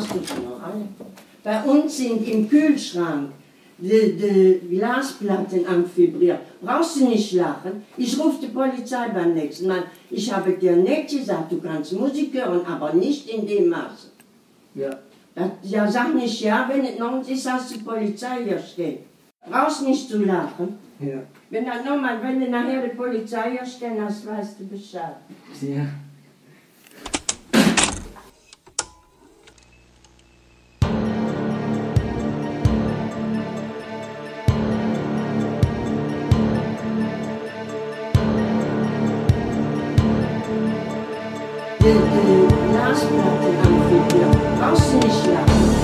sie noch alle? Bei uns sind im Kühlschrank die, die Glasplatten amphibriert. Brauchst du nicht lachen? Ich rufe die Polizei beim nächsten Mal. Ich habe dir nicht gesagt, du kannst Musik hören, aber nicht in dem Maße. Ja. Das, ja, sag nicht ja, wenn es noch ist, dass die Polizei hier steht. Brauchst nicht zu lachen. Ja. Wenn dann nochmal, wenn du nachher die Polizei hier stehen hast, weißt du Bescheid. Ja. Die, die Glasplatten amphibriert. Brauchst